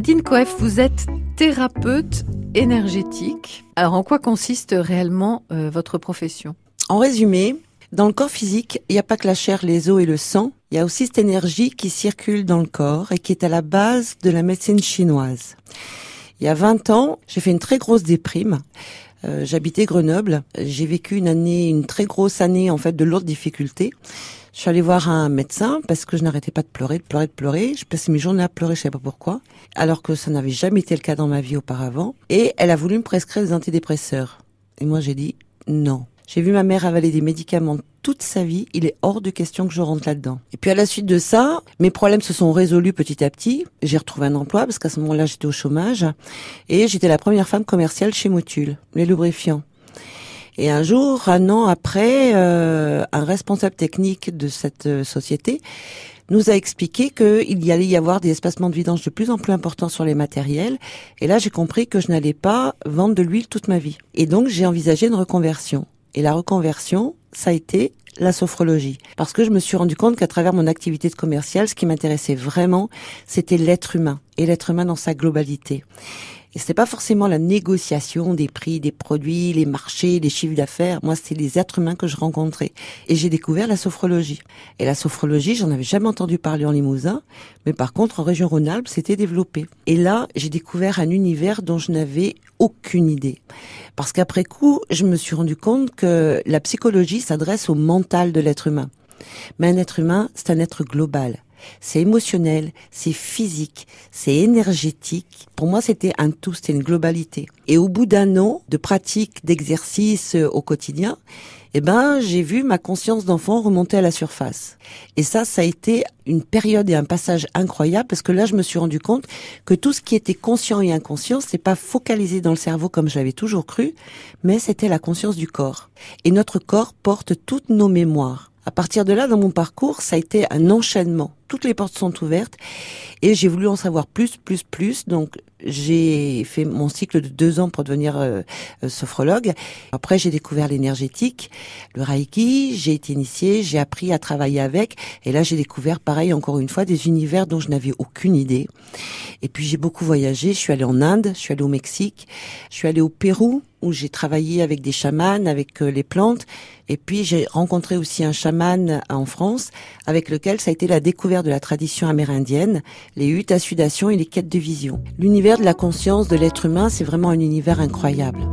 Nadine Coef, vous êtes thérapeute énergétique. Alors en quoi consiste réellement euh, votre profession? En résumé, dans le corps physique, il n'y a pas que la chair, les os et le sang, il y a aussi cette énergie qui circule dans le corps et qui est à la base de la médecine chinoise. Il y a 20 ans, j'ai fait une très grosse déprime. Euh, j'habitais Grenoble. J'ai vécu une année, une très grosse année en fait de lourdes difficultés. Je suis allée voir un médecin parce que je n'arrêtais pas de pleurer, de pleurer, de pleurer. Je passais mes journées à pleurer, je sais pas pourquoi, alors que ça n'avait jamais été le cas dans ma vie auparavant. Et elle a voulu me prescrire des antidépresseurs. Et moi j'ai dit non. J'ai vu ma mère avaler des médicaments toute sa vie, il est hors de question que je rentre là-dedans. Et puis à la suite de ça, mes problèmes se sont résolus petit à petit. J'ai retrouvé un emploi parce qu'à ce moment-là, j'étais au chômage et j'étais la première femme commerciale chez Motul, les lubrifiants. Et un jour, un an après, euh, un responsable technique de cette euh, société nous a expliqué qu'il y allait y avoir des espacements de vidange de plus en plus importants sur les matériels. Et là, j'ai compris que je n'allais pas vendre de l'huile toute ma vie. Et donc, j'ai envisagé une reconversion. Et la reconversion, ça a été la sophrologie. Parce que je me suis rendu compte qu'à travers mon activité de commercial, ce qui m'intéressait vraiment, c'était l'être humain. Et l'être humain dans sa globalité. Et c'était pas forcément la négociation des prix des produits, les marchés, les chiffres d'affaires. Moi, c'était les êtres humains que je rencontrais. Et j'ai découvert la sophrologie. Et la sophrologie, j'en avais jamais entendu parler en Limousin, mais par contre, en région Rhône-Alpes, c'était développé. Et là, j'ai découvert un univers dont je n'avais aucune idée. Parce qu'après coup, je me suis rendu compte que la psychologie s'adresse au mental de l'être humain. Mais un être humain, c'est un être global c'est émotionnel, c'est physique, c'est énergétique. Pour moi, c'était un tout, c'était une globalité. Et au bout d'un an de pratique, d'exercice euh, au quotidien, eh ben, j'ai vu ma conscience d'enfant remonter à la surface. Et ça, ça a été une période et un passage incroyable parce que là, je me suis rendu compte que tout ce qui était conscient et inconscient, c'est pas focalisé dans le cerveau comme je l'avais toujours cru, mais c'était la conscience du corps. Et notre corps porte toutes nos mémoires. À partir de là, dans mon parcours, ça a été un enchaînement. Toutes les portes sont ouvertes et j'ai voulu en savoir plus, plus, plus. Donc, j'ai fait mon cycle de deux ans pour devenir euh, euh, sophrologue. Après, j'ai découvert l'énergétique, le reiki. J'ai été initiée, j'ai appris à travailler avec. Et là, j'ai découvert, pareil, encore une fois, des univers dont je n'avais aucune idée. Et puis, j'ai beaucoup voyagé. Je suis allée en Inde, je suis allée au Mexique, je suis allée au Pérou où j'ai travaillé avec des chamans, avec euh, les plantes. Et puis j'ai rencontré aussi un chaman en France avec lequel ça a été la découverte de la tradition amérindienne, les huttes à sudation et les quêtes de vision. L'univers de la conscience de l'être humain, c'est vraiment un univers incroyable.